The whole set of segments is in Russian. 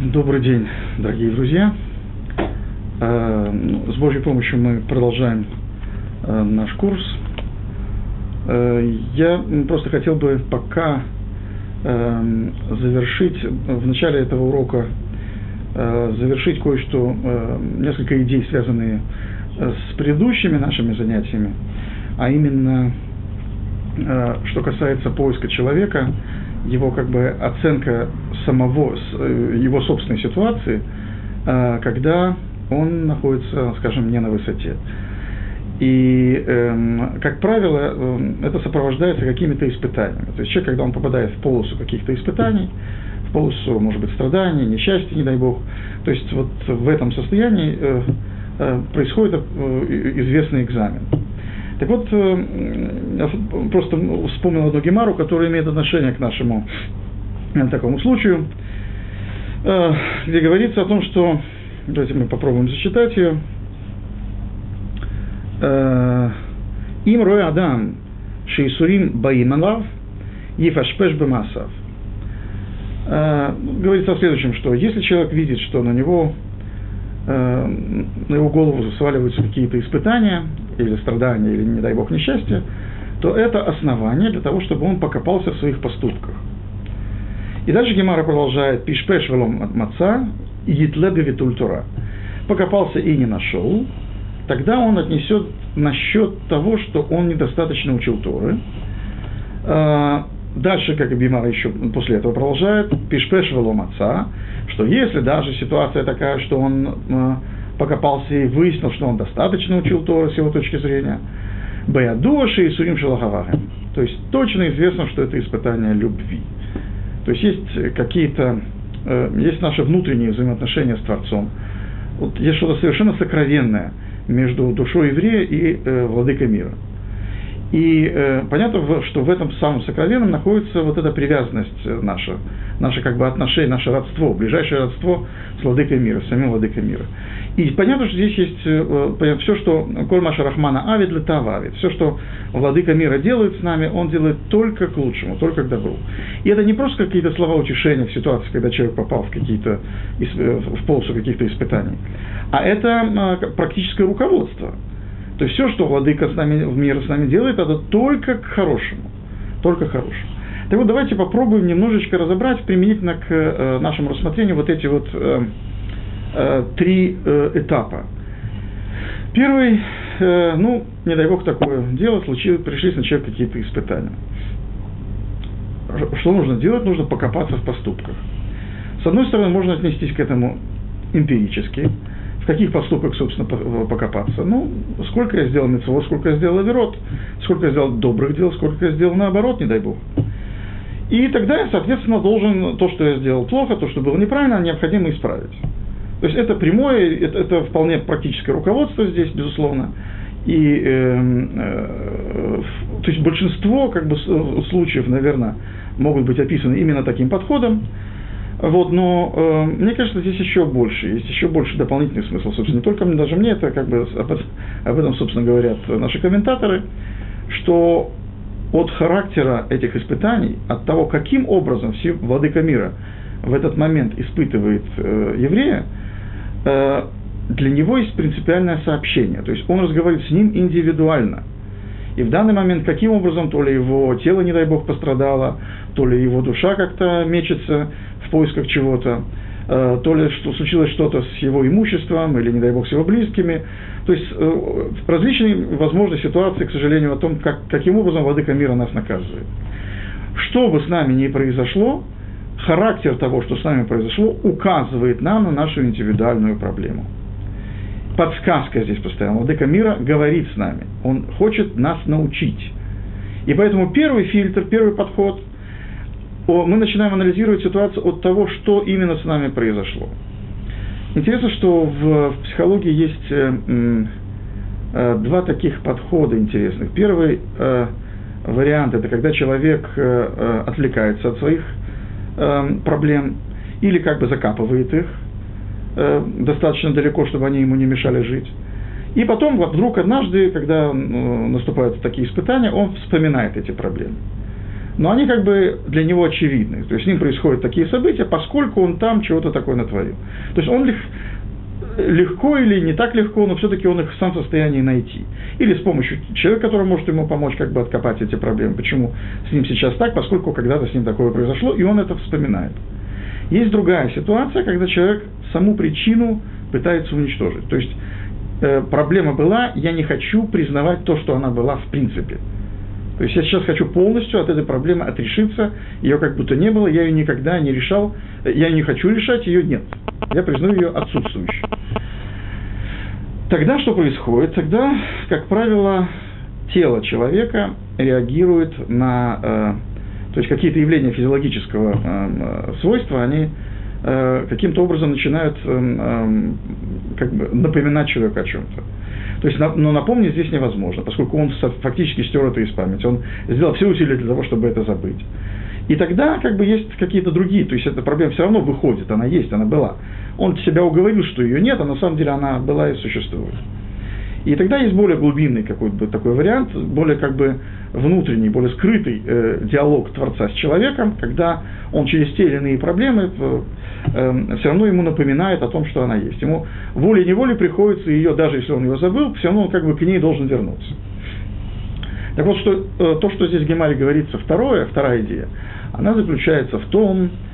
Добрый день, дорогие друзья. Э, ну, с Божьей помощью мы продолжаем э, наш курс. Э, я просто хотел бы пока завершить в начале этого урока завершить кое-что, несколько идей, связанные с предыдущими нашими занятиями, а именно, что касается поиска человека, его как бы оценка самого, э, его собственной ситуации, э, когда он находится, скажем, не на высоте. И, э, как правило, э, это сопровождается какими-то испытаниями. То есть человек, когда он попадает в полосу каких-то испытаний, в полосу, может быть, страданий, несчастья, не дай бог, то есть вот в этом состоянии э, происходит известный экзамен. Так вот, э, я просто вспомнил одну гемару, которая имеет отношение к нашему э, такому случаю, э, где говорится о том, что, давайте мы попробуем зачитать ее, им рой адам шейсурим баималав ефашпеш бемасав. Говорится о следующем, что если человек видит, что на него на его голову сваливаются какие-то испытания, или страдания, или, не дай бог, несчастья, то это основание для того, чтобы он покопался в своих поступках. И дальше Гемара продолжает «Пишпеш велом от маца, итлега витультура». Покопался и не нашел, тогда он отнесет насчет того, что он недостаточно учил Торы. А, дальше, как и Бимара еще после этого продолжает, пишпеш велом отца, что если даже ситуация такая, что он а, покопался и выяснил, что он достаточно учил Тору с его точки зрения. Баядоши и Сурим Шалахавахем. То есть точно известно, что это испытание любви. То есть есть какие-то, э, есть наши внутренние взаимоотношения с Творцом. Вот есть что-то совершенно сокровенное между душой еврея и э, владыкой мира. И э, понятно, что в этом самом сокровенном находится вот эта привязанность наша, наше как бы отношение, наше родство, ближайшее родство с владыкой мира, с самим владыкой мира. И понятно, что здесь есть э, понятно, все, что Кольмаша Рахмана Авид Летававид, все, что Владыка мира делает с нами, он делает только к лучшему, только к добру. И это не просто какие-то слова утешения в ситуации, когда человек попал в какие-то, э, в полосу каких-то испытаний, а это э, практическое руководство. То есть все, что Владыка с нами, в мире с нами делает, это только к хорошему. Только к хорошему. Так вот, давайте попробуем немножечко разобрать применительно к нашему рассмотрению вот эти вот э, три э, этапа. Первый, э, ну, не дай бог такое дело, случилось, пришли на человека какие-то испытания. Что нужно делать? Нужно покопаться в поступках. С одной стороны, можно отнестись к этому эмпирически, в каких поступках, собственно, покопаться. Ну, сколько я сделал мецело, сколько я сделал оверот, сколько я сделал добрых дел, сколько я сделал наоборот, не дай бог. И тогда я, соответственно, должен то, что я сделал плохо, то, что было неправильно, необходимо исправить. То есть это прямое, это, это вполне практическое руководство здесь, безусловно. И э, э, то есть большинство как бы, случаев, наверное, могут быть описаны именно таким подходом. Вот, но э, мне кажется, здесь еще больше, есть еще больше дополнительный смысл. Собственно, не только даже мне это как бы об, об этом, собственно, говорят наши комментаторы, что от характера этих испытаний, от того, каким образом все владыка мира в этот момент испытывает э, еврея, Э, для него есть принципиальное сообщение. То есть он разговаривает с ним индивидуально. И в данный момент, каким образом, то ли его тело, не дай бог, пострадало, то ли его душа как-то мечется в поисках чего-то, э, то ли что, случилось что-то с его имуществом, или, не дай бог, с его близкими. То есть э, различные возможные ситуации, к сожалению, о том, как, каким образом Владыка мира нас наказывает. Что бы с нами ни произошло, характер того, что с нами произошло, указывает нам на нашу индивидуальную проблему. Подсказка здесь постоянно. Владыка мира говорит с нами. Он хочет нас научить. И поэтому первый фильтр, первый подход, мы начинаем анализировать ситуацию от того, что именно с нами произошло. Интересно, что в, психологии есть э, э, два таких подхода интересных. Первый э, вариант – это когда человек отвлекается от своих э, проблем, или как бы закапывает их э, достаточно далеко, чтобы они ему не мешали жить. И потом вдруг однажды, когда э, наступают такие испытания, он вспоминает эти проблемы. но они как бы для него очевидны. То есть с ним происходят такие события, поскольку он там чего-то такое натворил. То есть он лег, легко или не так легко, но все-таки он их сам в состоянии найти. Или с помощью человека, который может ему помочь как бы откопать эти проблемы. Почему с ним сейчас так, поскольку когда-то с ним такое произошло, и он это вспоминает. Есть другая ситуация, когда человек саму причину пытается уничтожить. То есть э, проблема была, я не хочу признавать то, что она была в принципе. То есть я сейчас хочу полностью от этой проблемы отрешиться, ее как будто не было, я ее никогда не решал, я не хочу решать, ее нет. Я признаю ее отсутствующей. Тогда что происходит? Тогда, как правило, тело человека реагирует на э, то есть какие-то явления физиологического э, свойства, они э, каким-то образом начинают э, э, как бы напоминать человеку о чем-то. То есть, но напомнить здесь невозможно, поскольку он фактически стер это из памяти. Он сделал все усилия для того, чтобы это забыть. И тогда как бы есть какие-то другие, то есть эта проблема все равно выходит, она есть, она была. Он себя уговорил, что ее нет, а на самом деле она была и существует. И тогда есть более глубинный какой-то такой вариант, более как бы внутренний, более скрытый э, диалог Творца с человеком, когда он через те или иные проблемы э, э, все равно ему напоминает о том, что она есть. Ему волей-неволей приходится ее, даже если он ее забыл, все равно он как бы к ней должен вернуться. Так вот, что, э, то, что здесь в Гемаре говорится, второе, вторая идея, она заключается в том, что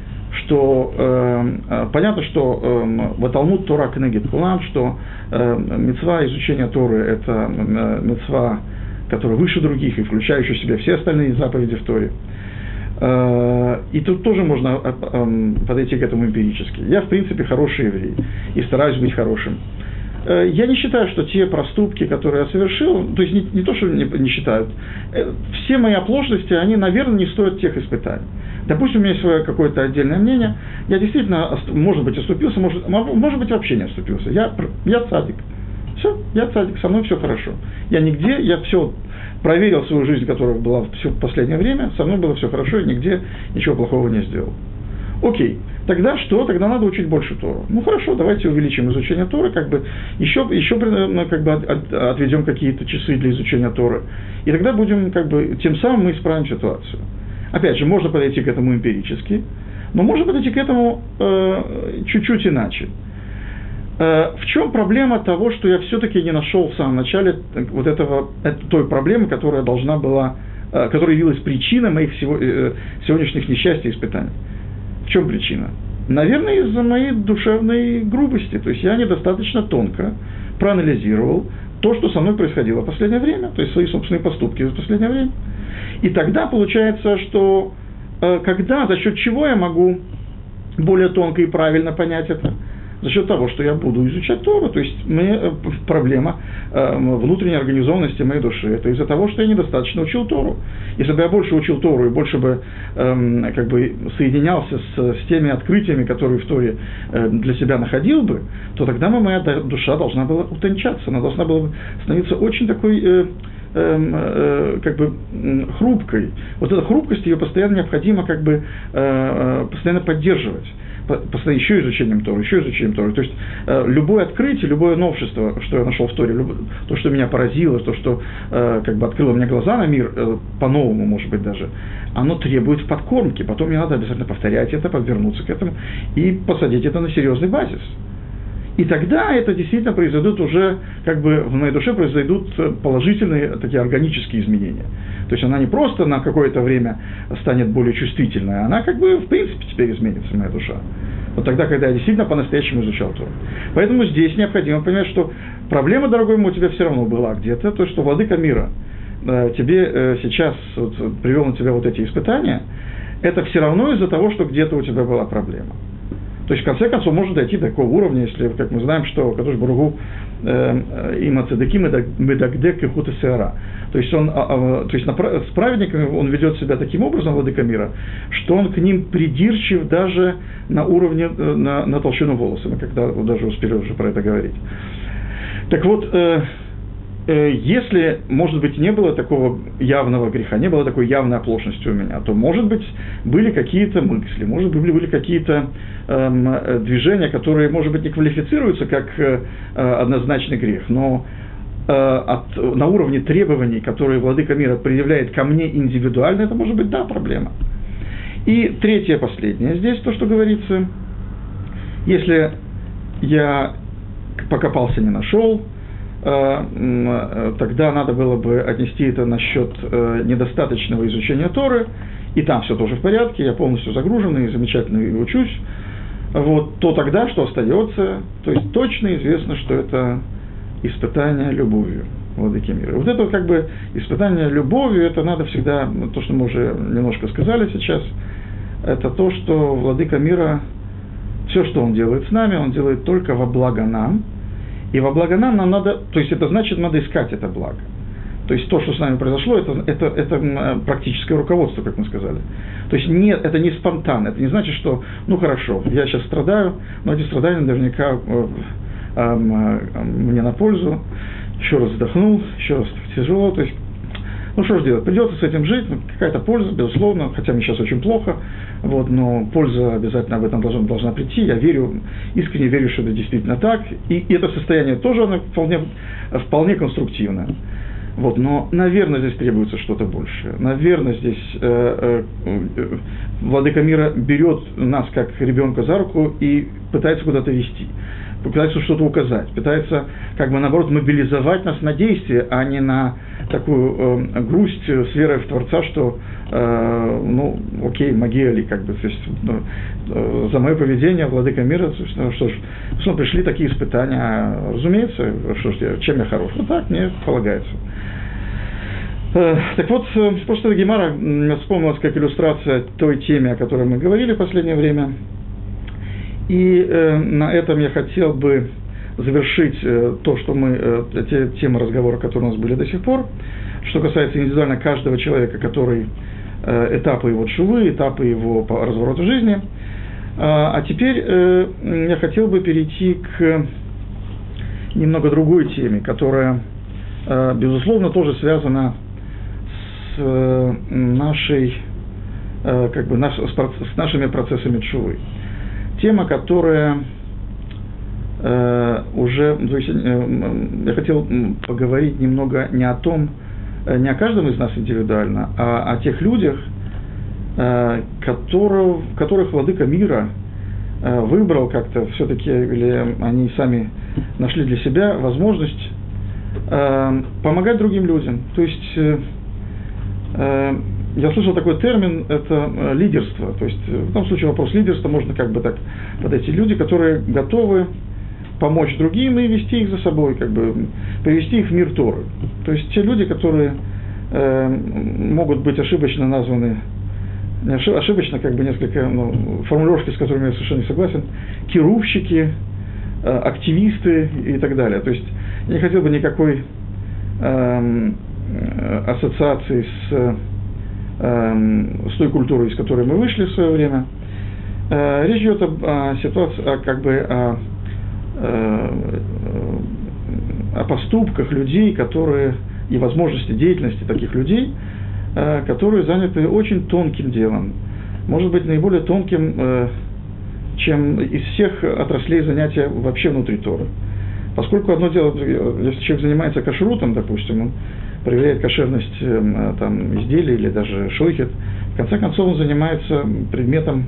э, э, понятно, что э, в Талмуд Тора Кнегит Кулам, что э, мецва изучения Торы – это э, мецва, которая выше других и включающая в себя все остальные заповеди в Торе. Э, и тут тоже можно э, э, подойти к этому эмпирически. Я, в принципе, хороший еврей и стараюсь быть хорошим. Э, я не считаю, что те проступки, которые я совершил, то есть не, не то, что не, не считают, э, все мои оплошности, они, наверное, не стоят тех испытаний. Допустим, у меня есть свое какое-то отдельное мнение, я действительно, может быть, оступился, может, может быть, вообще не оступился. Я, я цадик. Все, я цадик, со мной все хорошо. Я нигде, я все проверил свою жизнь, которая была в последнее время, со мной было все хорошо, и нигде ничего плохого не сделал. Окей, тогда что? Тогда надо учить больше Тору. Ну хорошо, давайте увеличим изучение Торы, как бы еще, еще ну, как бы от, отведем какие-то часы для изучения Торы. И тогда будем, как бы, тем самым мы исправим ситуацию. Опять же, можно подойти к этому эмпирически, но можно подойти к этому э, чуть-чуть иначе. Э, в чем проблема того, что я все-таки не нашел в самом начале вот этого, той проблемы, которая должна была, э, которая явилась причиной моих э, сегодняшних несчастий и испытаний? В чем причина? Наверное, из-за моей душевной грубости. То есть я недостаточно тонко проанализировал то, что со мной происходило в последнее время, то есть свои собственные поступки в последнее время. И тогда получается, что э, когда, за счет чего я могу более тонко и правильно понять это – за счет того, что я буду изучать Тору. То есть мне, э, проблема э, внутренней организованности моей души. Это из-за того, что я недостаточно учил Тору. Если бы я больше учил Тору и больше бы э, как бы соединялся с, с теми открытиями, которые в Торе э, для себя находил бы, то тогда моя душа должна была утончаться. Она должна была становиться очень такой... Э, эм, э, как бы хрупкой. Вот эта хрупкость ее постоянно необходимо как бы э, постоянно поддерживать постоянно еще изучением Торы, еще изучением Торы. То есть э, любое открытие, любое новшество, что я нашел в Торе, люб, то, что меня поразило, то, что э, как бы открыло мне глаза на мир, э, по-новому, может быть, даже, оно требует подкормки. Потом мне надо обязательно повторять это, подвернуться к этому и посадить это на серьезный базис. И тогда это действительно произойдут уже, как бы в моей душе произойдут положительные такие органические изменения. То есть она не просто на какое-то время станет более чувствительной, она как бы в принципе теперь изменится, моя душа. Вот тогда, когда я действительно по-настоящему изучал Тору. Поэтому здесь необходимо понять, что проблема, дорогой мой, у тебя все равно была где-то, то, что владыка мира э, тебе э, сейчас вот, привел на тебя вот эти испытания, это все равно из-за того, что где-то у тебя была проблема. То есть, в конце концов, можно дойти до такого уровня, если, как мы знаем, что Кадуш Бургу э, има цедеки медагдек и хута сеара. То есть, он, а, а, то есть с праведниками он ведет себя таким образом, владыка мира, что он к ним придирчив даже на уровне, э, на, на толщину волоса. Мы когда даже успели уже про это говорить. Так вот, Э, если, может быть, не было такого явного греха, не было такой явной оплошности у меня, то, может быть, были какие-то мысли, может быть, были какие-то эм, движения, которые, может быть, не квалифицируются как э, однозначный грех, но э, от, на уровне требований, которые владыка мира предъявляет ко мне индивидуально, это может быть, да, проблема. И третье, последнее здесь, то, что говорится, если я покопался, не нашел, э, э, тогда надо было бы отнести это насчет э, недостаточного изучения Торы, и там все тоже в порядке, я полностью загруженный, замечательно и учусь, вот, то тогда что остается? То есть точно известно, что это испытание любовью владыки мира. Вот это как бы испытание любовью, это надо всегда, ну, то, что мы уже немножко сказали сейчас, это то, что владыка мира, все, что он делает с нами, он делает только во благо нам. И во благо нам нам надо, то есть это значит, надо искать это благо. То есть то, что с нами произошло, это, это, это практическое руководство, как мы сказали. То есть нет, это не спонтанно, это не значит, что, ну хорошо, я сейчас страдаю, но эти страдания наверняка э, э, э, мне на пользу, еще раз вздохнул, еще раз тяжело, то есть ну что ж делать, придется с этим жить, какая-то польза, безусловно, хотя мне сейчас очень плохо, вот, но польза обязательно об этом должна, должна прийти, я верю, искренне верю, что это действительно так, и, и это состояние тоже оно вполне, вполне конструктивное. Вот, но, наверное, здесь требуется что-то большее. Наверное, здесь э, э, Владыка мира берет нас как ребенка за руку и пытается куда-то вести, пытается что-то указать, пытается, как бы наоборот, мобилизовать нас на действие, а не на такую э, грусть с верой в Творца, что, э, ну, окей, могили, как бы, то есть, ну, э, за мое поведение, Владыка мира, ну, что ж, что пришли такие испытания, разумеется, что ж, чем я хорош? Вот так мне полагается. Э, так вот, э, просто Гемара вспомнилась как иллюстрация той теме, о которой мы говорили в последнее время. И э, на этом я хотел бы завершить э, то, что мы, э, те темы разговора, которые у нас были до сих пор, что касается индивидуально каждого человека, который э, этапы его шувы, этапы его разворота жизни. А теперь я хотел бы перейти к немного другой теме, которая, безусловно, тоже связана с нашей, как бы, с нашими процессами чувы. Тема, которая э, уже, то есть, э, я хотел поговорить немного не о том, э, не о каждом из нас индивидуально, а о тех людях, э, которых, которых владыка мира э, выбрал как-то все-таки, или они сами нашли для себя возможность э, помогать другим людям. То есть э, э я слышал такой термин, это э, лидерство. То есть в том случае вопрос лидерства можно как бы так подойти. Люди, которые готовы помочь другим и вести их за собой, как бы привести их в мир Торы. То есть те люди, которые э, могут быть ошибочно названы, ошибочно как бы несколько ну, формулировки, с которыми я совершенно не согласен, кирувщики, э, активисты и так далее. То есть я не хотел бы никакой эм, э, ассоциации с, э, с той культурой, из которой мы вышли в свое время. Э, речь идет о ситуации, как бы о Э, о поступках людей, которые и возможности деятельности таких людей, э, которые заняты очень тонким делом, может быть, наиболее тонким, чем из всех отраслей занятия вообще внутри Торы. Поскольку одно дело, если человек занимается кашрутом, допустим, он проверяет кошерность там, изделий или даже шойхет, в конце концов он занимается предметом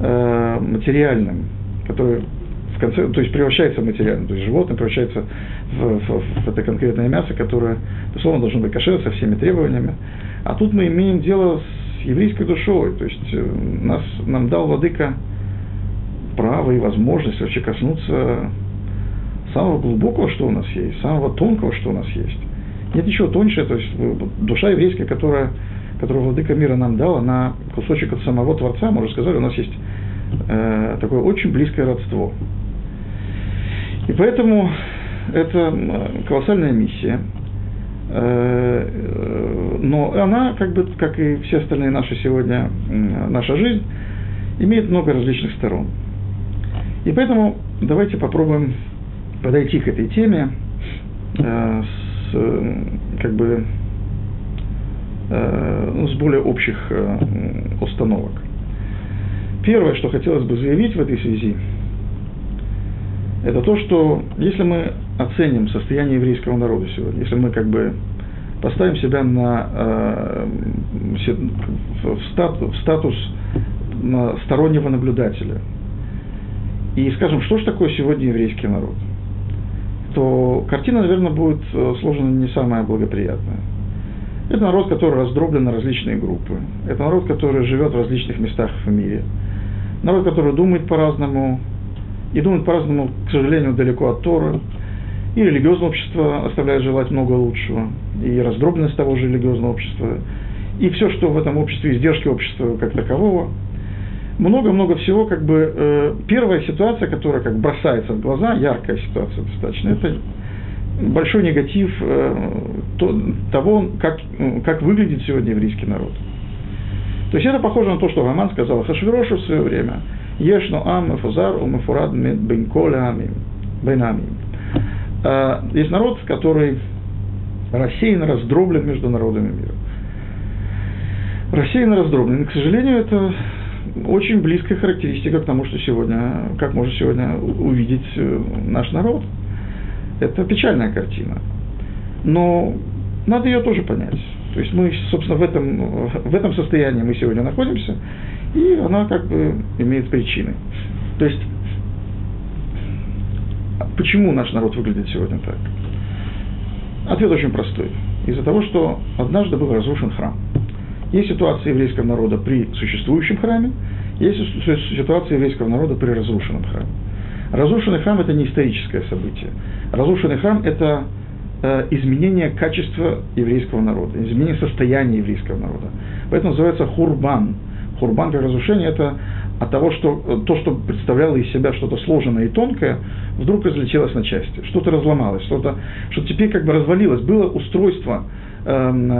э, материальным, который в конце, то есть превращается в материальное, то есть животное превращается в, в, в это конкретное мясо, которое, безусловно, должно быть кошер со всеми требованиями. А тут мы имеем дело с еврейской душой, то есть э, нас, нам дал Владыка право и возможность вообще коснуться самого глубокого, что у нас есть, самого тонкого, что у нас есть. Нет ничего тоньше, то есть э, душа еврейская, которая, которую Владыка мира нам дал, она кусочек от самого Творца, мы уже сказали, у нас есть э, такое очень близкое родство. И поэтому это колоссальная миссия. Э, э, но она, как бы, как и все остальные наши сегодня, наша жизнь, имеет много различных сторон. И поэтому давайте попробуем подойти к этой теме с, как бы, ну, с более общих установок. Первое, что хотелось бы заявить в этой связи – это то, что если мы оценим состояние еврейского народа сегодня, если мы как бы поставим себя на, э, в, статус, в статус стороннего наблюдателя и скажем, что же такое сегодня еврейский народ, то картина, наверное, будет э, сложена не самая благоприятная. Это народ, который раздроблен на различные группы. Это народ, который живет в различных местах в мире. Народ, который думает по-разному, и думает по-разному, к сожалению, далеко от Торы. И религиозное общество оставляет желать много лучшего, и раздробленность того же религиозного общества, и все, что в этом обществе, издержки общества как такового. Много-много всего, как бы, э, первая ситуация, которая как бросается в глаза, яркая ситуация достаточно, это большой негатив э, то, того, как, как выглядит сегодня еврейский народ. То есть это похоже на то, что Роман сказал Хашвирошу в свое время. Ешну ам фузар у амим. Бейнамим. А, есть народ, который рассеян, раздроблен между народами мира. Рассеян, раздроблен. к сожалению, это очень близкая характеристика к тому, что сегодня, как может сегодня увидеть э, наш народ. Это печальная картина. Но надо ее тоже понять. То есть мы, собственно, в этом, в этом состоянии мы сегодня находимся, и она как бы имеет причины. То есть, почему наш народ выглядит сегодня так? Ответ очень простой. Из-за того, что однажды был разрушен храм. Есть ситуация еврейского народа при существующем храме, есть ситуация еврейского народа при разрушенном храме. Разрушенный храм – это не историческое событие. Разрушенный храм – это э, изменение качества еврейского народа, изменение состояния еврейского народа. Поэтому называется хурбан. Хурбан как разрушение – это от того, что э, то, что представляло из себя что-то сложное и тонкое, вдруг разлетелось на части, что-то разломалось, что-то, что теперь как бы развалилось. Было устройство э,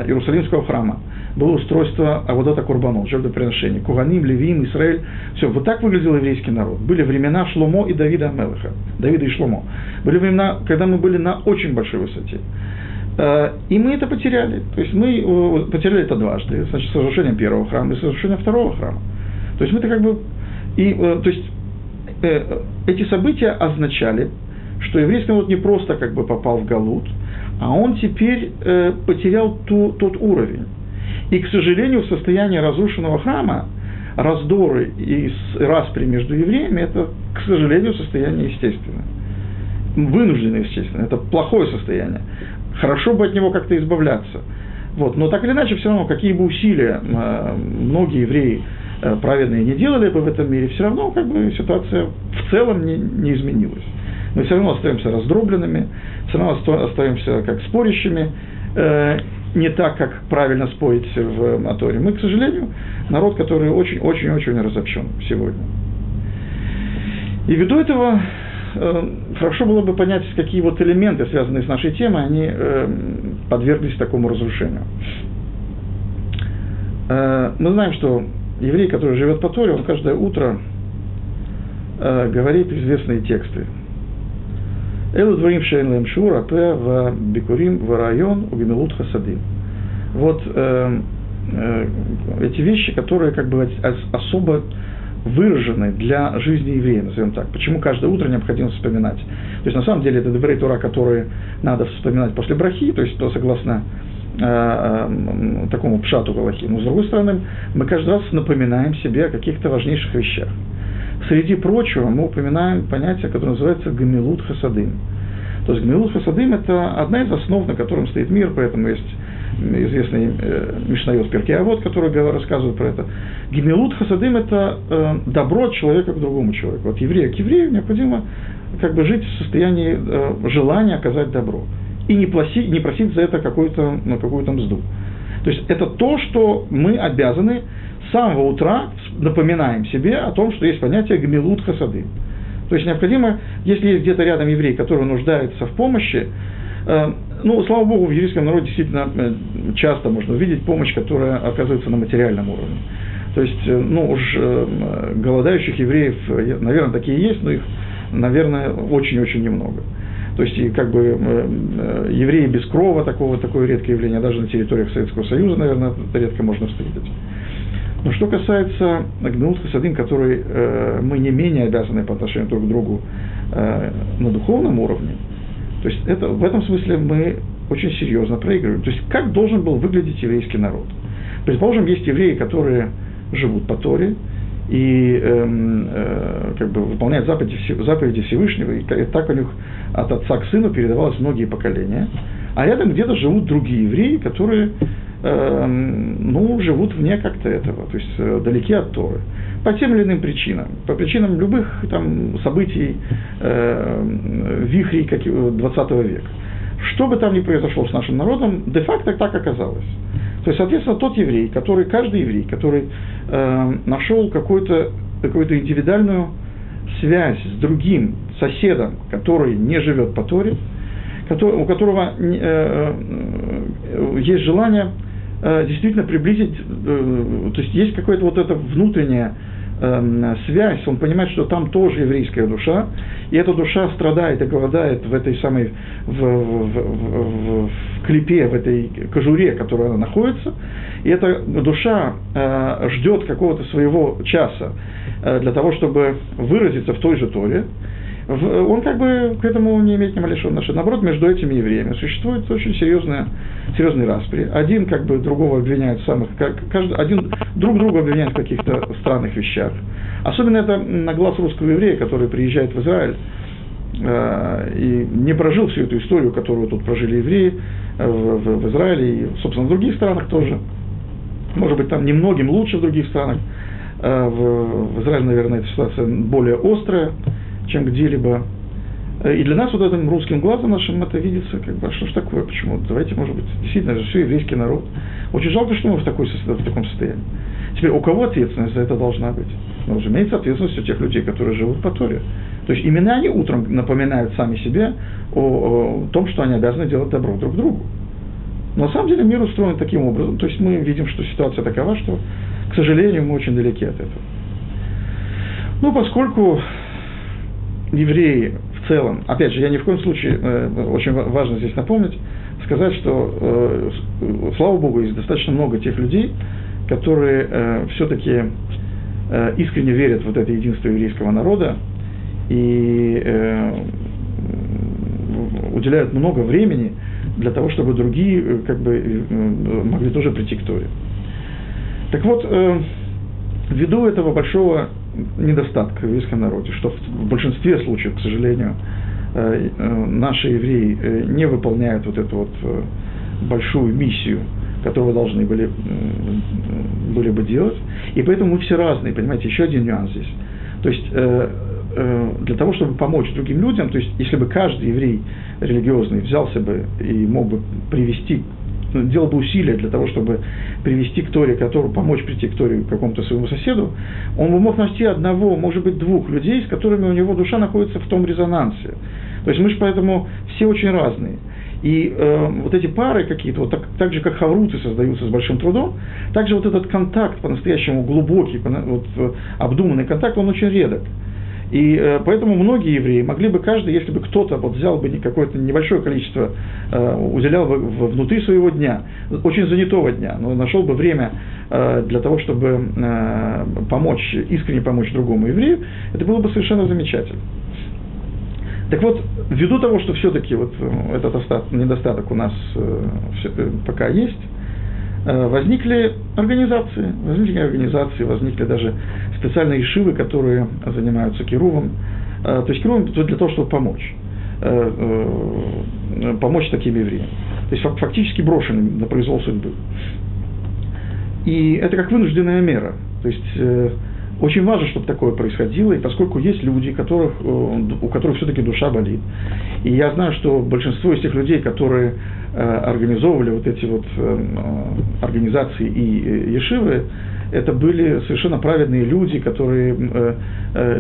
Иерусалимского храма – было устройство Аводота Курбанот, жертвоприношений. Куганим, Левим, Израиль. Все, вот так выглядел еврейский народ. Были времена Шломо и Давида Амелаха. Давида и Шломо. Были времена, когда мы были на очень большой высоте. Э, и мы это потеряли. То есть мы э, потеряли это дважды. Значит, с разрушением первого храма и с разрушением второго храма. То есть мы это как бы... И, э, то есть эти события означали, что еврейский народ не просто как бы попал в Галут, а он теперь потерял ту, тот уровень. И, к сожалению, в состоянии разрушенного храма раздоры и распри между евреями – это, к сожалению, состояние естественное. Вынужденное, естественно. Это плохое состояние. Хорошо бы от него как-то избавляться. Вот. Но так или иначе, все равно, какие бы усилия э, многие евреи э, праведные не делали бы в этом мире, все равно как бы ситуация в целом не, не изменилась. Мы все равно остаемся раздробленными, все равно остаемся как спорящими, э, не так, как правильно спорить в моторе. Мы, к сожалению, народ, который очень-очень-очень разобщен сегодня. И ввиду этого э, хорошо было бы понять, какие вот элементы, связанные с нашей темой, они э, подверглись такому разрушению. Э, мы знаем, что еврей, который живет по Торе, он каждое утро говорит известные тексты. Элу дворим шейн лэм шур, апэ в бикурим в район у гемелут хасадим. Вот э, э, эти вещи, которые как бы особо выражены для жизни еврея, назовем так. Почему каждое утро необходимо вспоминать? То есть, на самом деле, это Деврей Тура, которые надо вспоминать после брахи, то есть, согласно э, э, такому пшату Галахи. Но, с другой стороны, мы каждый раз напоминаем себе о каких-то важнейших вещах. Среди прочего мы упоминаем понятие, которое называется гамилут хасадым. То есть гамилут хасадым – это одна из основ, на котором стоит мир, поэтому есть известный э, Мишнайот Перкеавод, который рассказывает про это. Гемилут хасадым – это э, добро человека к другому человеку. От еврея к еврею необходимо как бы жить в состоянии э, желания оказать добро. И не, пласи, не просить за это какую-то, ну, какую-то мзду. То есть это то, что мы обязаны с самого утра напоминаем себе о том, что есть понятие гмилут хасады. То есть необходимо, если есть где-то рядом еврей, который нуждается в помощи, э, ну, слава богу, в еврейском народе действительно э, часто можно увидеть помощь, которая оказывается на материальном уровне. То есть, э, ну, уж голодающих евреев, наверное, такие есть, но их, наверное, очень-очень немного. То есть, и как бы евреи без крова, такого, такое редкое явление, даже на территориях Советского Союза, наверное, это редко можно встретить. Но что касается Гмилут Хасадим, который э, мы не менее обязаны по отношению друг к другу э, на духовном уровне, То есть это, в этом смысле мы очень серьезно проигрываем. То есть как должен был выглядеть еврейский народ? Предположим, есть евреи, которые живут по Торе, и эм, э, как бы выполняют заповеди, заповеди Всевышнего, и так у них от отца к сыну передавалось многие поколения. А рядом где-то живут другие евреи, которые э, ну, живут вне как-то этого, то есть э, далеки от Торы. По тем или иным причинам. По причинам любых там, событий, э, вихрей 20 века. Что бы там ни произошло с нашим народом, де-факто так оказалось. То есть, соответственно, тот еврей, который, каждый еврей, который э, нашел какую-то какую индивидуальную связь с другим соседом, который не живет по Торе, который, у которого э, э, есть желание э, действительно приблизить, э, то есть есть какое-то вот это внутреннее связь, он понимает, что там тоже еврейская душа, и эта душа страдает и голодает в этой самой, в, в, в, в клепе, в этой кожуре, в которой она находится, и эта душа э, ждет какого-то своего часа э, для того, чтобы выразиться в той же Торе, он как бы к этому не имеет ни малейшего отношения. Наоборот, между этими евреями существует очень серьезная, серьезный распри. Один как бы другого обвиняет в самых, как, каждый, один друг друга обвиняет в каких-то странных вещах. Особенно это на глаз русского еврея, который приезжает в Израиль э, и не прожил всю эту историю, которую тут прожили евреи э, в, в, в Израиле и, собственно, в других странах тоже. Может быть, там немногим лучше в других странах. Э, в, в Израиле, наверное, эта ситуация более острая чем где-либо. Э, и для нас вот этим русским глазом нашим это видится, как бы, а что ж такое, почему? Давайте, может быть, действительно, это все еврейский народ. Очень жалко, что мы в, такой, в таком состоянии. Теперь, у кого ответственность за это должна быть? Ну, разумеется, ответственность у тех людей, которые живут по Торе. То есть именно они утром напоминают сами себе о, о том, что они обязаны делать добро друг другу. Но на самом деле мир устроен таким образом. То есть мы видим, что ситуация такова, что, к сожалению, мы очень далеки от этого. Ну, поскольку евреи в целом, опять же, я ни в коем случае, э, очень важно здесь напомнить, сказать, что, э, слава Богу, есть достаточно много тех людей, которые э, все-таки э, искренне верят в вот это единство еврейского народа и э, уделяют много времени для того, чтобы другие э, как бы, э, могли тоже прийти к Торе. Так вот, э, ввиду этого большого недостаток в еврейском народе, что в большинстве случаев, к сожалению, э, э, наши евреи э, не выполняют вот эту вот большую миссию, которую должны были, были бы делать. И поэтому мы все разные, понимаете, еще один нюанс здесь. То есть для того, чтобы помочь другим людям, то есть если бы каждый еврей религиозный взялся бы и мог бы привести делал бы усилия для того, чтобы привести к Торе, который, помочь прийти к Торе какому-то своему соседу, он бы мог найти одного, может быть, двух людей, с которыми у него душа находится в том резонансе. То есть мы же поэтому все очень разные. И э, вот эти пары какие-то, вот так, так же, как хавруты создаются с большим трудом, также вот этот контакт по-настоящему глубокий, вот, э, обдуманный контакт, он очень редок. И э, поэтому многие евреи могли бы каждый, если бы кто-то вот взял бы какое-то небольшое количество, э, уделял бы внутри своего дня, очень занятого дня, но нашел бы время э, для того, чтобы помочь, искренне помочь другому еврею, это было бы совершенно замечательно. Так вот, ввиду того, что все-таки вот этот остаток, недостаток у нас пока есть, возникли организации, возникли организации, возникли даже специальные шивы, которые занимаются кирувом, э, то есть кирувом для того, чтобы помочь, э, помочь таким евреям. То есть фактически брошенным на произвол судьбы. И это как вынужденная мера. То есть очень важно, чтобы такое происходило, и поскольку есть люди, которых, у которых все-таки душа болит, и я знаю, что большинство из тех людей, которые Э, организовывали вот эти вот э, организации и э, ешивы, это были совершенно праведные люди, которые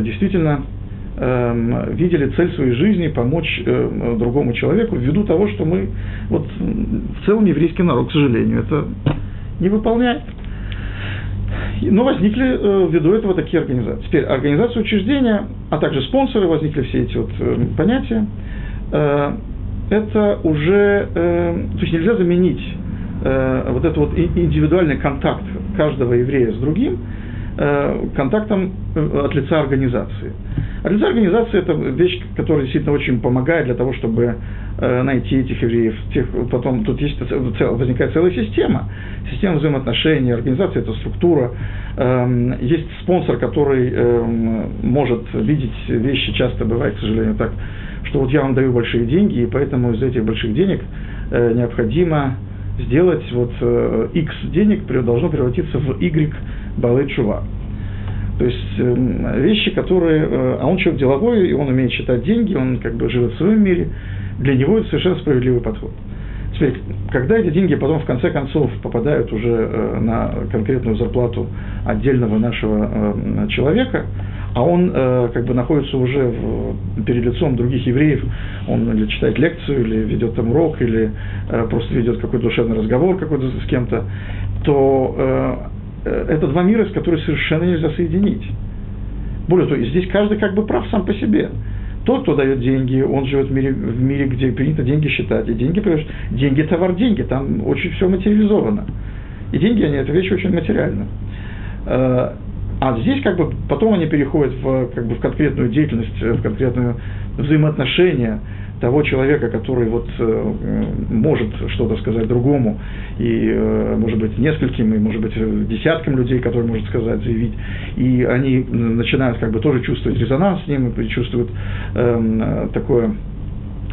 действительно видели цель своей жизни помочь другому человеку ввиду того, что мы вот в целом еврейский народ, к сожалению, это не выполняет. Но возникли ввиду этого такие организации. Теперь организация учреждения, а также спонсоры, возникли все эти вот понятия это уже, э, то есть нельзя заменить э, вот этот вот индивидуальный контакт каждого еврея с другим э, контактом э, от лица организации. Для организации это вещь, которая действительно очень помогает для того, чтобы э, найти этих евреев. Тех, потом тут есть, возникает целая система. Система взаимоотношений, организация – это структура. Эм, есть спонсор, который эм, может видеть вещи, часто бывает, к сожалению, так, что вот я вам даю большие деньги, и поэтому из этих больших денег э, необходимо сделать вот э, X денег должно превратиться в Y Балет Шува. То есть э, вещи, которые... Э, а он человек деловой, и он умеет считать деньги, он как бы живет в своем мире. Для него это совершенно справедливый подход. Теперь, когда эти деньги потом в конце концов попадают уже э, на конкретную зарплату отдельного нашего э, человека, а он э, как бы находится уже в, перед лицом других евреев, он или читает лекцию, или ведет там урок, или просто ведет какой-то душевный разговор какой-то с кем-то, то это два мира, с которыми совершенно нельзя соединить. Более того, здесь каждый как бы прав сам по себе. Тот, кто дает деньги, он живет в мире, в мире, где принято деньги считать. И деньги, деньги – товар, деньги. Там очень все материализовано. И деньги, они, это вещь очень материальна. Э, а здесь как бы потом они переходят в, как бы, в конкретную деятельность, в конкретное взаимоотношение того человека, который вот э, может что-то сказать другому, и, э, может быть, нескольким, и, может быть, десяткам людей, которые может сказать, заявить, и они начинают как бы тоже чувствовать резонанс с ним, и чувствуют э, такое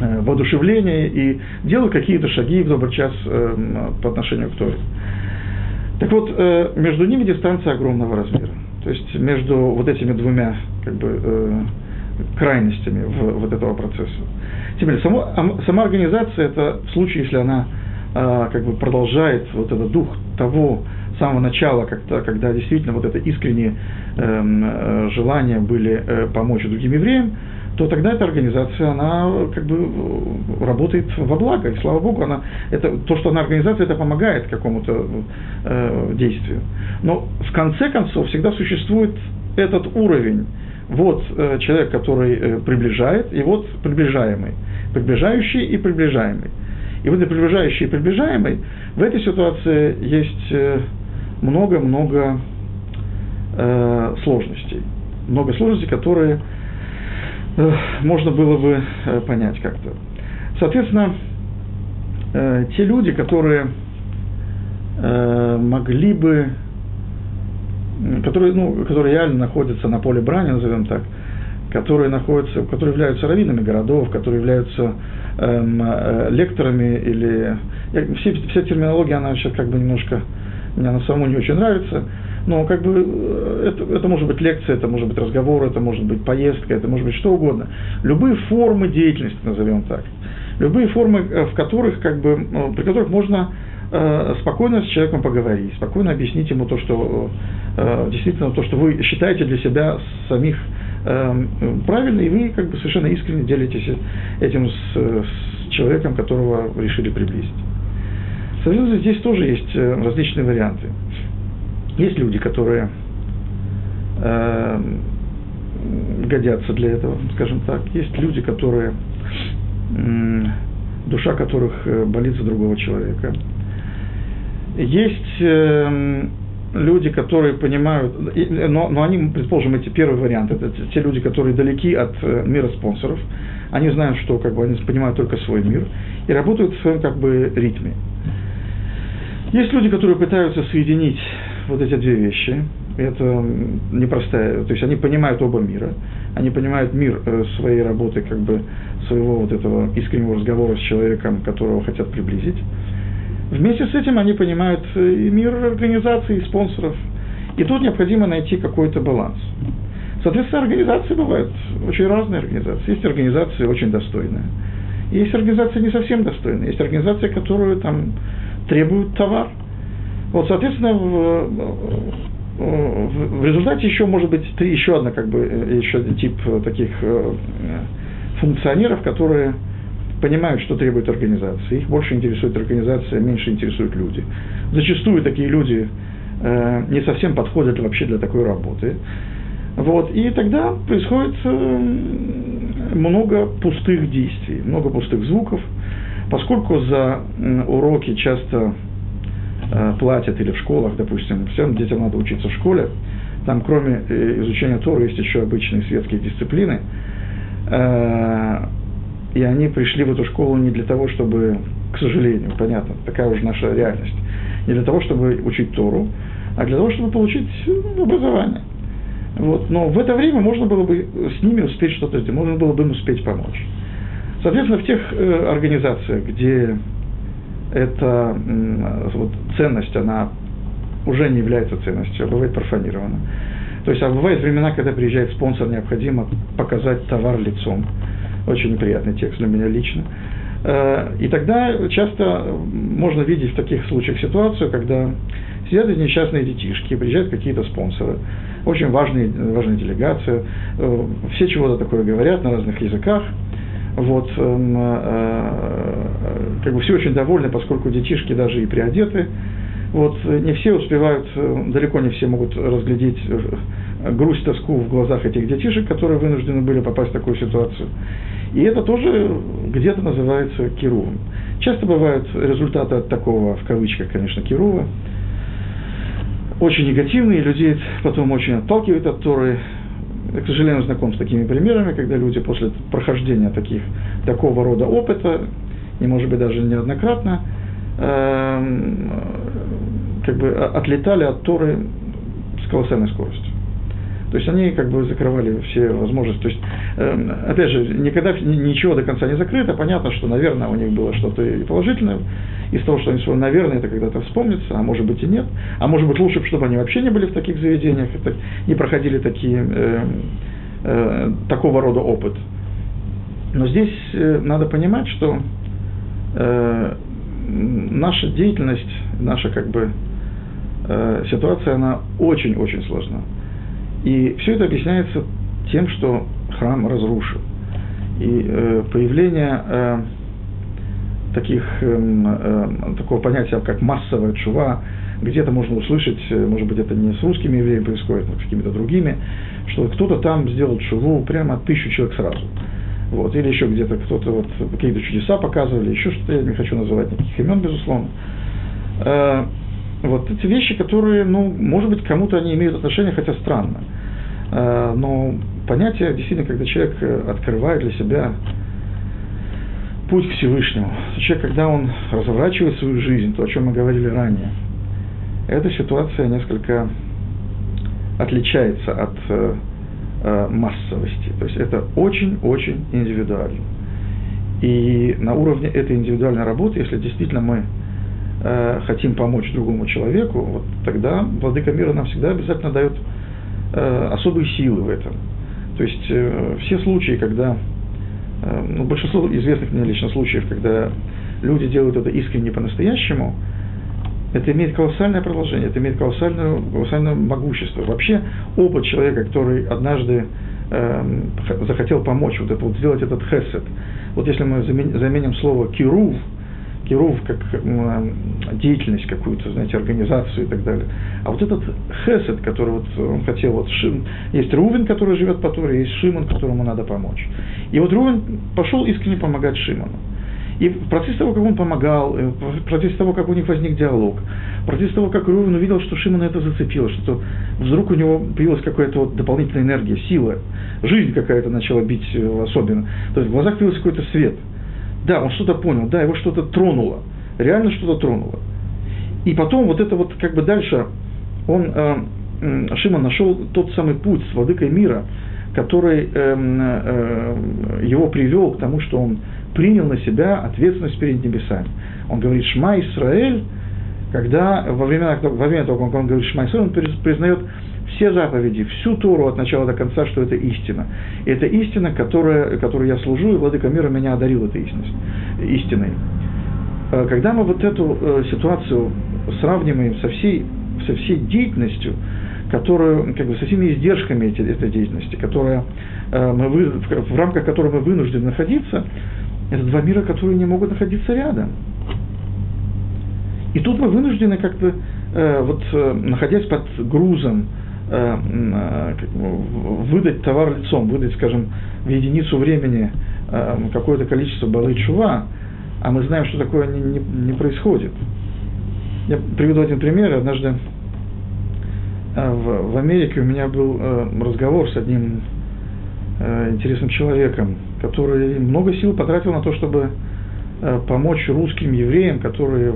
воодушевление, и делают какие-то шаги в добрый час э, по отношению к Торе. Так вот, э, между ними дистанция огромного размера. То есть между вот этими двумя как бы, э, крайностями в, вот этого процесса. Теперь, само, сама организация, это в случае, если она э, как бы продолжает вот этот дух того самого начала, когда, когда действительно вот это искреннее эм, э, желание были э, помочь другим евреям, то тогда эта организация, она как бы работает во благо, и слава Богу, она, это, то, что она организация, это помогает какому-то э, действию. Но в конце концов всегда существует этот уровень. Вот э, человек, который э, приближает, и вот приближаемый. Приближающий и приближаемый. И вот и приближающий и приближаемый, в этой ситуации есть э, много-много сложностей. Много сложностей, которые можно было бы понять как-то. Соответственно, те люди, которые могли бы, которые, ну, которые реально находятся на поле брани, назовем так, которые находятся, которые являются раввинами городов, которые являются эм, лекторами или все, вся терминология, она сейчас как бы немножко мне она самому не очень нравится, но как бы э, это, это может быть лекция, это может быть разговор, это может быть поездка, это может быть что угодно. Любые формы деятельности, назовем так. Любые формы, э, в которых, как бы, э, при которых можно спокойно с человеком поговорить, спокойно объяснить ему то, что действительно то, что вы считаете для себя самих правильно, и вы как бы совершенно искренне делитесь этим с, с человеком, которого решили приблизить. Соответственно, здесь тоже есть различные варианты. Есть люди, которые э, годятся для этого, скажем так. Есть люди, которые, э, душа которых э, болит за другого человека. Есть э, люди, которые понимают, но, но они, предположим, эти первый вариант, это те люди, которые далеки от э, мира спонсоров, они знают, что как бы, они понимают только свой мир и работают в своем как бы ритме. Есть люди, которые пытаются соединить вот эти две вещи. Это непростая, то есть они понимают оба мира, они понимают мир э, своей работы, как бы своего вот этого искреннего разговора с человеком, которого хотят приблизить. Вместе с этим они понимают э, и мир организаций, и спонсоров. И тут необходимо найти какой-то баланс. Соответственно, организации бывают очень разные организации. Есть организации очень достойные. Есть организации не совсем достойные. Есть организации, которые там требуют товар – вот, соответственно, в, в, в результате еще может быть еще одна, как бы, еще один тип таких э, функционеров, которые понимают, что требует организация. Их больше интересует организация, меньше интересуют люди. Зачастую такие люди э, не совсем подходят вообще для такой работы. Вот, и тогда происходит э, много пустых действий, много пустых звуков, поскольку за уроки часто Э, платят или в школах, допустим, всем детям надо учиться в школе, Там, кроме э, изучения Тора, есть еще обычные светские дисциплины. И они пришли в эту школу не для того, чтобы, к сожалению, понятно, такая уже наша реальность, не для того, чтобы учить Тору, а для того, чтобы получить ну, образование. Вот. Но в это время можно было бы с ними успеть что-то сделать, можно было бы им успеть помочь. Соответственно, в тех э, организациях, где эта э, вот, ценность, она уже не является ценностью, а бывает профанирована. То есть, а бывают времена, когда приезжает спонсор, необходимо показать товар лицом. Очень неприятный текст для меня лично. Э, и тогда часто можно видеть в таких случаях ситуацию, когда сидят эти несчастные детишки, приезжают какие-то спонсоры, очень важные, важная делегация, э, все чего-то такое говорят на разных языках, вот, э, как бы все очень довольны, поскольку детишки даже и приодеты, вот, не все успевают, далеко не все могут разглядеть грусть, тоску в глазах этих детишек, которые вынуждены были попасть в такую ситуацию. И это тоже где-то называется кирувом. Часто бывают результаты от такого, в кавычках, конечно, кирува, очень негативные, людей потом очень отталкивают от Торы. Я, к сожалению, знаком с такими примерами, когда люди после прохождения таких, такого рода опыта, и, может быть, даже неоднократно, э, как бы отлетали от Торы с колоссальной скоростью. То есть они как бы закрывали все возможности. То есть, э, опять же, никогда ничего до конца не закрыто. Понятно, что, наверное, у них было что-то положительное. Из того, что они сказали, наверное, это когда-то вспомнится, а может быть и нет. А может быть лучше, чтобы они вообще не были в таких заведениях, не проходили такие, э, э, такого рода опыт. Но здесь э, надо понимать, что э, наша деятельность, наша как бы э, ситуация, она очень-очень сложна. И все это объясняется тем, что храм разрушил. И э, появление э, таких, э, э, такого понятия, как массовая чува, где-то можно услышать, э, может быть, это не с русскими евреями происходит, но с какими-то другими, что кто-то там сделал чуву прямо тысячу человек сразу. Вот, или еще где-то кто-то вот какие-то чудеса показывали, еще что-то, я не хочу называть никаких имен, безусловно. Вот эти вещи, которые, ну, может быть, кому-то они имеют отношение, хотя странно. Э, но понятие, действительно, когда человек э, открывает для себя путь к Всевышнему, человек, когда он разворачивает свою жизнь, то, о чем мы говорили ранее, эта ситуация несколько отличается от э, массовости. То есть это очень-очень индивидуально. И на уровне этой индивидуальной работы, если действительно мы э, хотим помочь другому человеку, вот тогда Владыка мира нам всегда обязательно дает э, особые силы в этом. То есть э, все случаи, когда, ну, большинство известных мне лично случаев, когда люди делают это искренне по-настоящему, это имеет колоссальное продолжение, это имеет колоссальное, колоссальное могущество. Вообще опыт человека, который однажды э, захотел помочь, вот это вот сделать этот хесед. Вот если мы заменим слово кирув, Кирув как деятельность какую-то, знаете, организацию и так далее. А вот этот Хесед, который вот он хотел, вот Шим, есть Рувен, который живет по Торе, есть Шимон, которому надо помочь. И вот Рувен пошел искренне помогать Шимону. И в процессе того, как он помогал, э, в процессе того, как у них возник диалог, в процессе того, как Рувен увидел, что Шимона это зацепило, что вдруг у него появилась какая-то вот дополнительная энергия, сила, жизнь какая-то начала бить э, особенно. То есть в глазах появился какой-то свет – да, он что-то понял, да, его что-то тронуло, реально что-то тронуло. И потом вот это вот как бы дальше, он, э, Шимон нашел тот самый путь с владыкой мира, который э, э, его привел к тому, что он принял на себя ответственность перед небесами. Он говорит «Шма Исраэль», когда во время, во время того, как он говорит «Шма Исраэль», он признает все заповеди, всю Тору от начала до конца, что это истина. И это истина, которая, которой я служу, и Владыка мира меня одарил этой истиной. Э, когда мы вот эту э, ситуацию сравниваем со всей, со всей деятельностью, которую, как бы, со всеми издержками этой, этой деятельности, которая, э, мы вы, в рамках которой мы вынуждены находиться, это два мира, которые не могут находиться рядом. И тут мы вынуждены как бы, вот, находясь под грузом Э, э, выдать товар лицом, выдать, скажем, в единицу времени э, какое-то количество балы чува, а мы знаем, что такое не, не, не происходит. Я приведу один пример. Однажды в, в Америке у меня был э, разговор с одним э, интересным человеком, который много сил потратил на то, чтобы э, помочь русским евреям, которые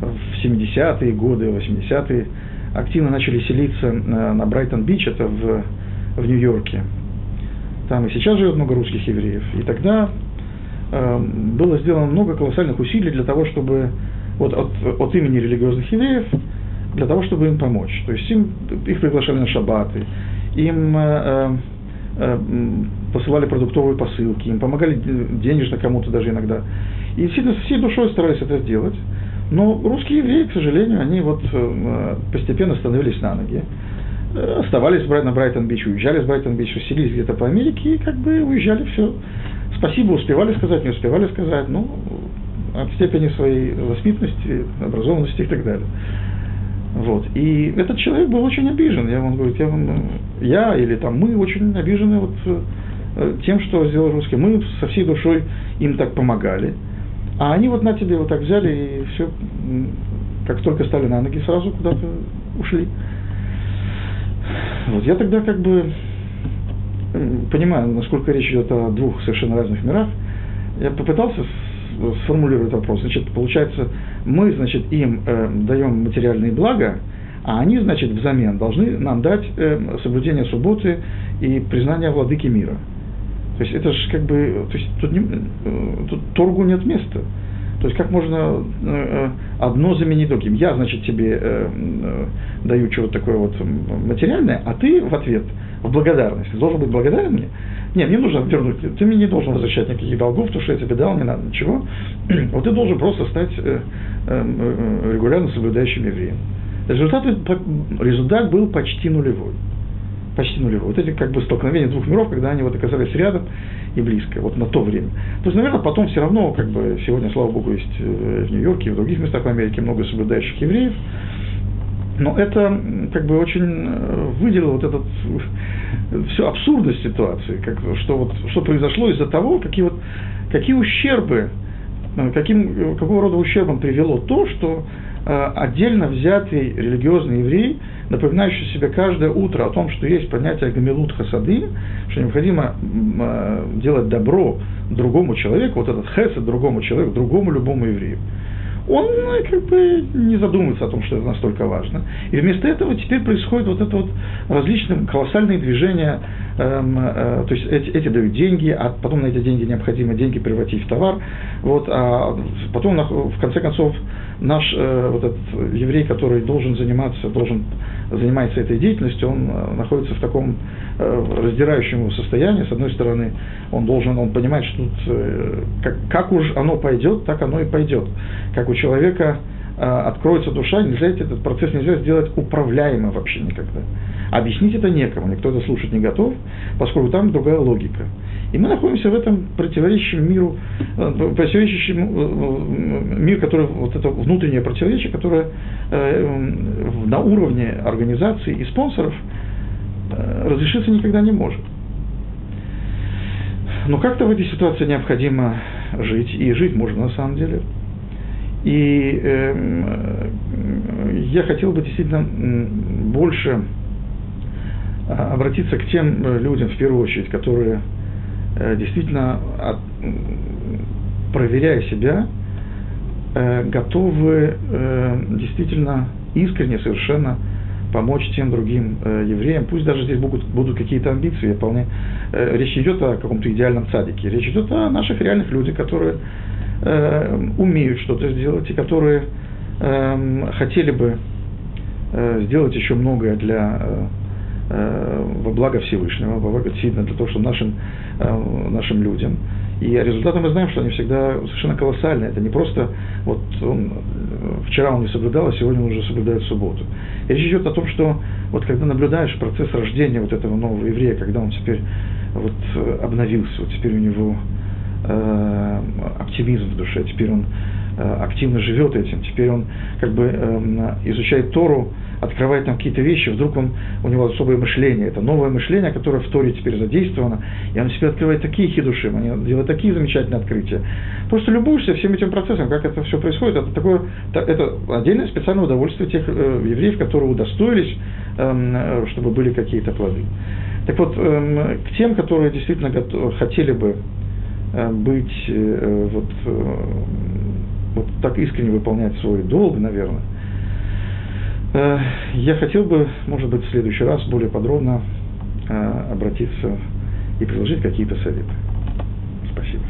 в 70-е годы, 80-е активно начали селиться на, на Брайтон-Бич, это в, в Нью-Йорке. Там и сейчас живет много русских евреев. И тогда э, было сделано много колоссальных усилий для того, чтобы вот от, от имени религиозных евреев, для того, чтобы им помочь. То есть им, их приглашали на шаббаты, им э, э, посылали продуктовые посылки, им помогали денежно кому-то даже иногда. И действительно всей душой старались это сделать. Но русские евреи, к сожалению, они вот э, постепенно становились на ноги. Э, оставались на Брайтон-Бич, уезжали с Брайтон-Бич, селились где-то по Америке и как бы уезжали все. Спасибо успевали сказать, не успевали сказать, ну, от степени своей воспитанности, образованности и так далее. Вот. И этот человек был очень обижен. Я вам говорю, я, вам, я или там мы очень обижены вот э, тем, что сделал русский. Мы со всей душой им так помогали. А они вот на тебе вот так взяли и все, как только стали на ноги, сразу куда-то ушли. Вот я тогда как бы понимаю, насколько речь идет о двух совершенно разных мирах. Я попытался сформулировать вопрос. Значит, получается, мы, значит, им э, даем материальные блага, а они, значит, взамен должны нам дать э, соблюдение субботы и признание владыки мира. То есть это же как бы, то есть тут, не, торгу нет места. То есть как можно э, э, одно заменить другим? Я, значит, тебе э, даю чего-то такое вот материальное, а ты в ответ, в благодарность, должен быть благодарен мне. Не, мне нужно вернуть, ты мне не должен возвращать никаких долгов, потому что я тебе дал, не надо ничего. Вот ты должен просто стать регулярно соблюдающим евреем. Результат, результат был почти нулевой. Почти нулевой. Вот эти как бы столкновения двух миров, когда они вот оказались рядом и близко, вот на то время. То есть, наверное, потом все равно, как бы, сегодня, слава богу, есть э, в Нью-Йорке и в других местах в Америке много соблюдающих евреев, но это как бы очень э, выделило вот этот всю абсурдность ситуации, как, что, вот, что произошло из-за того, какие, вот, какие ущербы, э, каким, какого рода ущербом привело то, что э, отдельно взятый религиозный еврей, напоминающий себе каждое утро о том, что есть понятие гамилут хасады, что необходимо э, делать добро другому человеку, вот этот хесед другому человеку, другому любому еврею он ну, как бы не задумывается о том, что это настолько важно. И вместо этого теперь происходит вот это вот различные колоссальные движения, э, то есть эти, эти дают деньги, а потом на эти деньги необходимо деньги превратить в товар, вот, а потом в конце концов наш э, вот этот еврей, который должен заниматься, должен занимается этой деятельностью, он э, находится в таком э, раздирающем состоянии. С одной стороны, он должен, он понимает, что тут, э, как, как уж оно пойдет, так оно и пойдет. Как у человека откроется душа, нельзя этот процесс нельзя сделать управляемым вообще никогда. Объяснить это некому, никто это слушать не готов, поскольку там другая логика. И мы находимся в этом противоречащем миру, противоречащем мир, который, вот это внутреннее противоречие, которое на уровне организации и спонсоров э, разрешиться никогда не может. Но как-то в этой ситуации необходимо жить, и жить можно на самом деле. И э, я хотел бы действительно больше обратиться к тем э, людям, в первую очередь, которые э, действительно, проверяя себя, э, готовы действительно искренне совершенно помочь тем другим евреям. Пусть даже здесь будут, будут какие-то амбиции, вполне. Речь идет о каком-то идеальном садике. Речь идет о наших реальных людях, которые умеют что-то сделать и которые э, хотели бы сделать еще многое для во благо Всевышнего, во благо действительно для того, чтобы нашим, э, нашим людям и результаты мы знаем, что они всегда совершенно колоссальные. Это не просто вот он, вчера он не соблюдал, а сегодня он уже соблюдает субботу. И речь идет о том, что вот когда наблюдаешь процесс рождения вот этого нового еврея, когда он теперь вот обновился, вот теперь у него э, оптимизм в душе, теперь он э, активно живет этим, теперь он как бы э, изучает Тору открывает нам какие-то вещи, вдруг он, у него особое мышление, это новое мышление, которое в Торе теперь задействовано, и он себе открывает такие хидуши, он делает такие замечательные открытия. Просто любуешься всем этим процессом, как это все происходит, это такое, это отдельное специальное удовольствие тех э, евреев, которые удостоились, э, чтобы были какие-то плоды. Так вот, э, к тем, которые действительно готов, хотели бы э, быть э, вот, э, вот так искренне выполнять свой долг, наверное, Э, я хотел бы, может быть, в следующий раз более подробно э, обратиться и предложить какие-то советы. Спасибо.